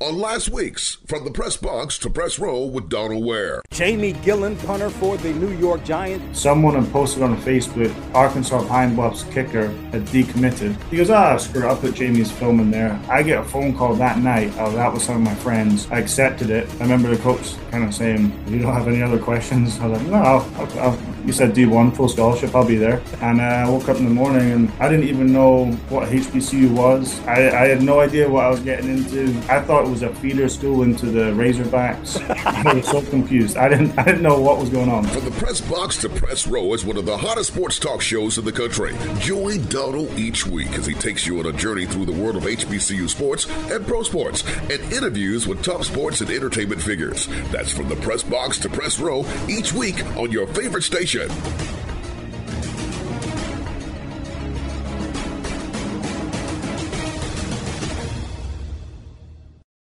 on last week's From the Press Box to Press Row with Donald Ware. Jamie Gillan, punter for the New York Giants. Someone had posted on Facebook, Arkansas Pine Bluffs kicker had decommitted. He goes, ah, screw it, I'll put Jamie's film in there. I get a phone call that night. I was out with some of my friends. I accepted it. I remember the coach kind of saying, you don't have any other questions? I was like, no, I'll, I'll, I'll. you said D1, full scholarship, I'll be there. And uh, I woke up in the morning and I didn't even know what HBCU was. I, I had no idea what I was getting into. I thought it was a feeder school into the Razorbacks. I was so confused. I didn't I didn't know what was going on. From the press box to press row is one of the hottest sports talk shows in the country. Join Donald each week as he takes you on a journey through the world of HBCU sports and pro sports and interviews with top sports and entertainment figures. That's from the press box to press row each week on your favorite station.